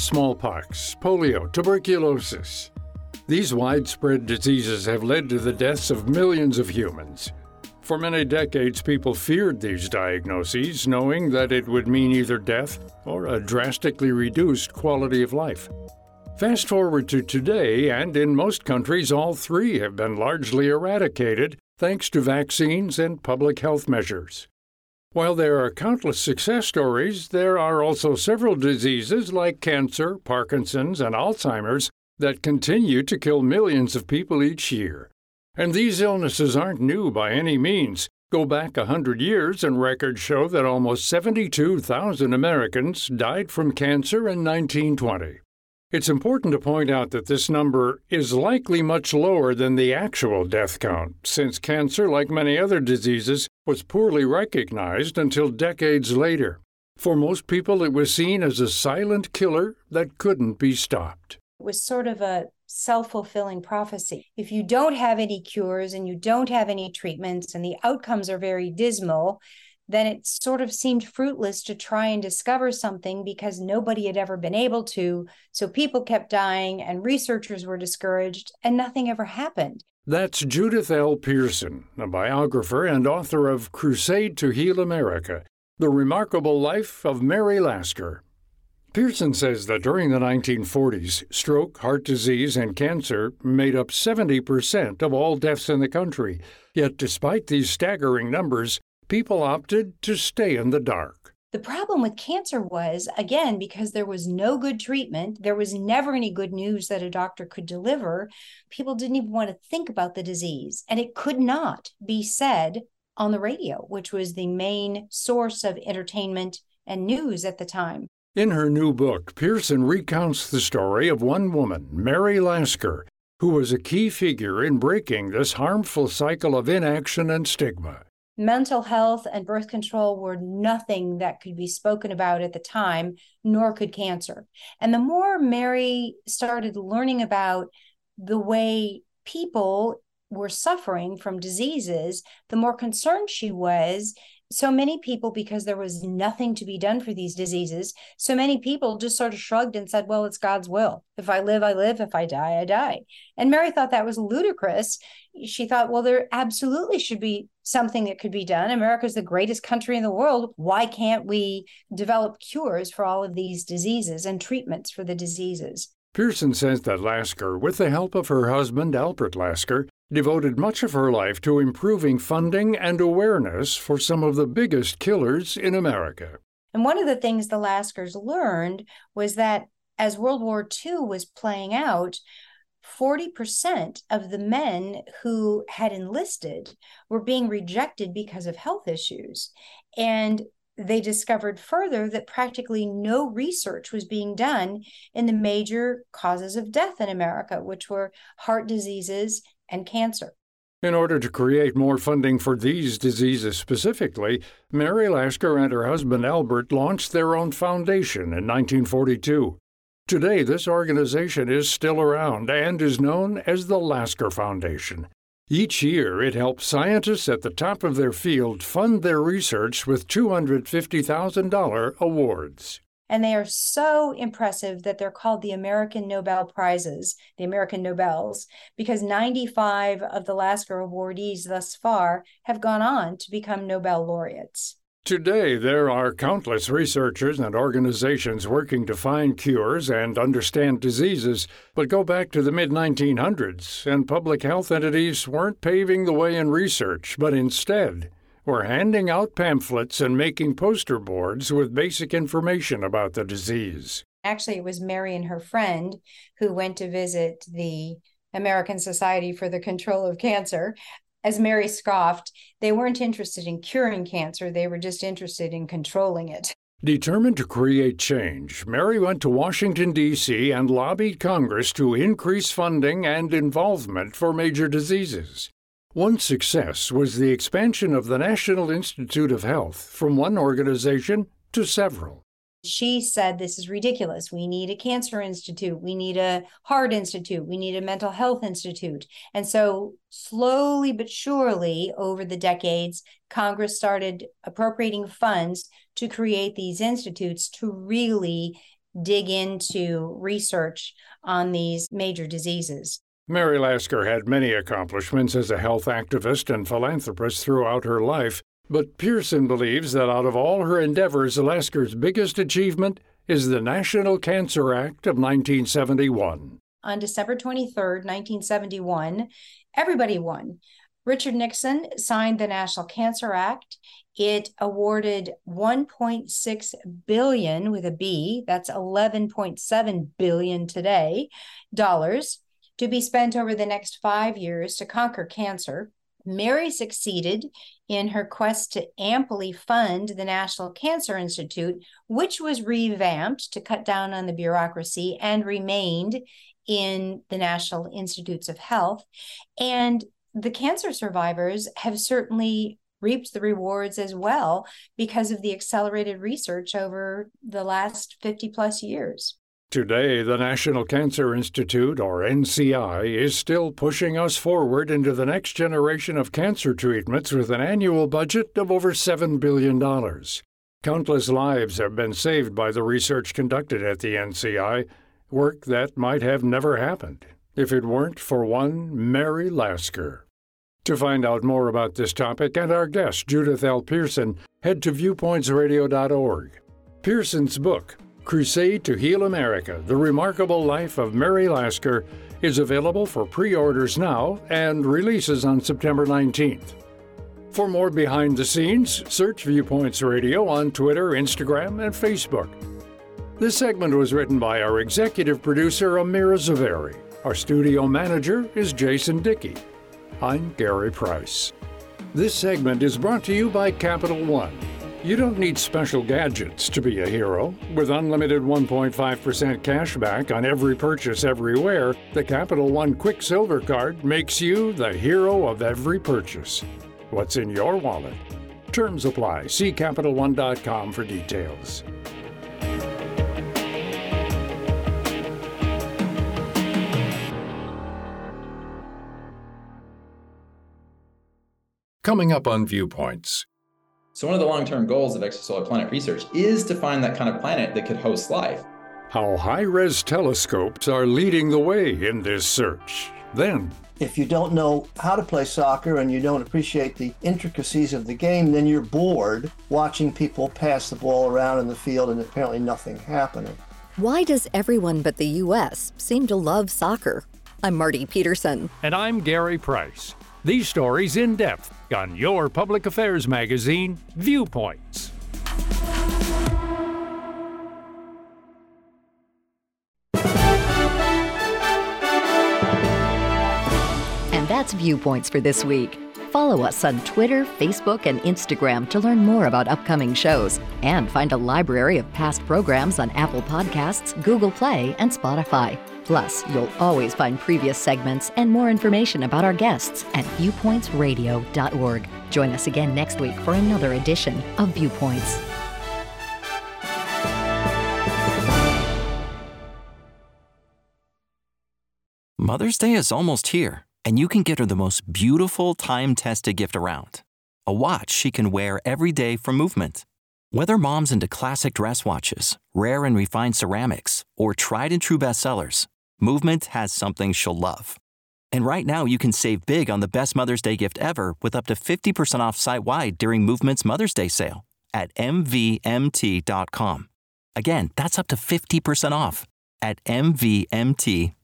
smallpox, polio, tuberculosis. These widespread diseases have led to the deaths of millions of humans. For many decades, people feared these diagnoses, knowing that it would mean either death or a drastically reduced quality of life. Fast forward to today, and in most countries, all three have been largely eradicated thanks to vaccines and public health measures. While there are countless success stories, there are also several diseases like cancer, Parkinson's, and Alzheimer's that continue to kill millions of people each year. And these illnesses aren't new by any means. Go back a hundred years, and records show that almost 72,000 Americans died from cancer in 1920. It's important to point out that this number is likely much lower than the actual death count, since cancer, like many other diseases, was poorly recognized until decades later. For most people, it was seen as a silent killer that couldn't be stopped. It was sort of a self fulfilling prophecy. If you don't have any cures and you don't have any treatments and the outcomes are very dismal, then it sort of seemed fruitless to try and discover something because nobody had ever been able to. So people kept dying and researchers were discouraged and nothing ever happened. That's Judith L. Pearson, a biographer and author of Crusade to Heal America The Remarkable Life of Mary Lasker. Pearson says that during the 1940s, stroke, heart disease, and cancer made up 70% of all deaths in the country. Yet, despite these staggering numbers, people opted to stay in the dark. The problem with cancer was, again, because there was no good treatment, there was never any good news that a doctor could deliver, people didn't even want to think about the disease. And it could not be said on the radio, which was the main source of entertainment and news at the time. In her new book, Pearson recounts the story of one woman, Mary Lasker, who was a key figure in breaking this harmful cycle of inaction and stigma. Mental health and birth control were nothing that could be spoken about at the time, nor could cancer. And the more Mary started learning about the way people were suffering from diseases, the more concerned she was so many people, because there was nothing to be done for these diseases, so many people just sort of shrugged and said, Well, it's God's will. If I live, I live. If I die, I die. And Mary thought that was ludicrous. She thought, Well, there absolutely should be something that could be done. America's the greatest country in the world. Why can't we develop cures for all of these diseases and treatments for the diseases? Pearson says that Lasker, with the help of her husband Albert Lasker, devoted much of her life to improving funding and awareness for some of the biggest killers in America. And one of the things the Laskers learned was that as World War II was playing out, 40% of the men who had enlisted were being rejected because of health issues. And they discovered further that practically no research was being done in the major causes of death in America, which were heart diseases and cancer. In order to create more funding for these diseases specifically, Mary Lasker and her husband Albert launched their own foundation in 1942. Today, this organization is still around and is known as the Lasker Foundation. Each year, it helps scientists at the top of their field fund their research with $250,000 awards. And they are so impressive that they're called the American Nobel Prizes, the American Nobels, because 95 of the Lasker awardees thus far have gone on to become Nobel laureates. Today, there are countless researchers and organizations working to find cures and understand diseases, but go back to the mid 1900s, and public health entities weren't paving the way in research, but instead were handing out pamphlets and making poster boards with basic information about the disease. Actually, it was Mary and her friend who went to visit the American Society for the Control of Cancer. As Mary scoffed, they weren't interested in curing cancer, they were just interested in controlling it. Determined to create change, Mary went to Washington, D.C. and lobbied Congress to increase funding and involvement for major diseases. One success was the expansion of the National Institute of Health from one organization to several. She said, This is ridiculous. We need a cancer institute. We need a heart institute. We need a mental health institute. And so, slowly but surely, over the decades, Congress started appropriating funds to create these institutes to really dig into research on these major diseases. Mary Lasker had many accomplishments as a health activist and philanthropist throughout her life, but Pearson believes that out of all her endeavors, Lasker's biggest achievement is the National Cancer Act of 1971. On December 23rd, 1971, everybody won. Richard Nixon signed the National Cancer Act. It awarded 1.6 billion with a B, that's 11.7 billion today, dollars to be spent over the next 5 years to conquer cancer. Mary succeeded in her quest to amply fund the National Cancer Institute, which was revamped to cut down on the bureaucracy and remained in the National Institutes of Health. And the cancer survivors have certainly reaped the rewards as well because of the accelerated research over the last 50 plus years. Today, the National Cancer Institute, or NCI, is still pushing us forward into the next generation of cancer treatments with an annual budget of over $7 billion. Countless lives have been saved by the research conducted at the NCI, work that might have never happened if it weren't for one Mary Lasker. To find out more about this topic and our guest, Judith L. Pearson, head to viewpointsradio.org. Pearson's book, Crusade to Heal America The Remarkable Life of Mary Lasker, is available for pre orders now and releases on September 19th. For more behind the scenes, search Viewpoints Radio on Twitter, Instagram, and Facebook. This segment was written by our executive producer, Amira Zaveri. Our studio manager is Jason Dickey. I'm Gary Price. This segment is brought to you by Capital One. You don't need special gadgets to be a hero. With unlimited 1.5% cash back on every purchase everywhere, the Capital One Quicksilver card makes you the hero of every purchase. What's in your wallet? Terms apply. See CapitalOne.com for details. Coming up on Viewpoints. So, one of the long term goals of extrasolar planet research is to find that kind of planet that could host life. How high res telescopes are leading the way in this search. Then, if you don't know how to play soccer and you don't appreciate the intricacies of the game, then you're bored watching people pass the ball around in the field and apparently nothing happening. Why does everyone but the U.S. seem to love soccer? I'm Marty Peterson. And I'm Gary Price. These stories in depth on your public affairs magazine, Viewpoints. And that's Viewpoints for this week. Follow us on Twitter, Facebook, and Instagram to learn more about upcoming shows and find a library of past programs on Apple Podcasts, Google Play, and Spotify. Plus, you'll always find previous segments and more information about our guests at viewpointsradio.org. Join us again next week for another edition of Viewpoints. Mother's Day is almost here, and you can get her the most beautiful time tested gift around a watch she can wear every day for movement. Whether mom's into classic dress watches, rare and refined ceramics, or tried and true bestsellers, Movement has something she'll love. And right now, you can save big on the best Mother's Day gift ever with up to 50% off site wide during Movement's Mother's Day sale at MVMT.com. Again, that's up to 50% off at MVMT.com.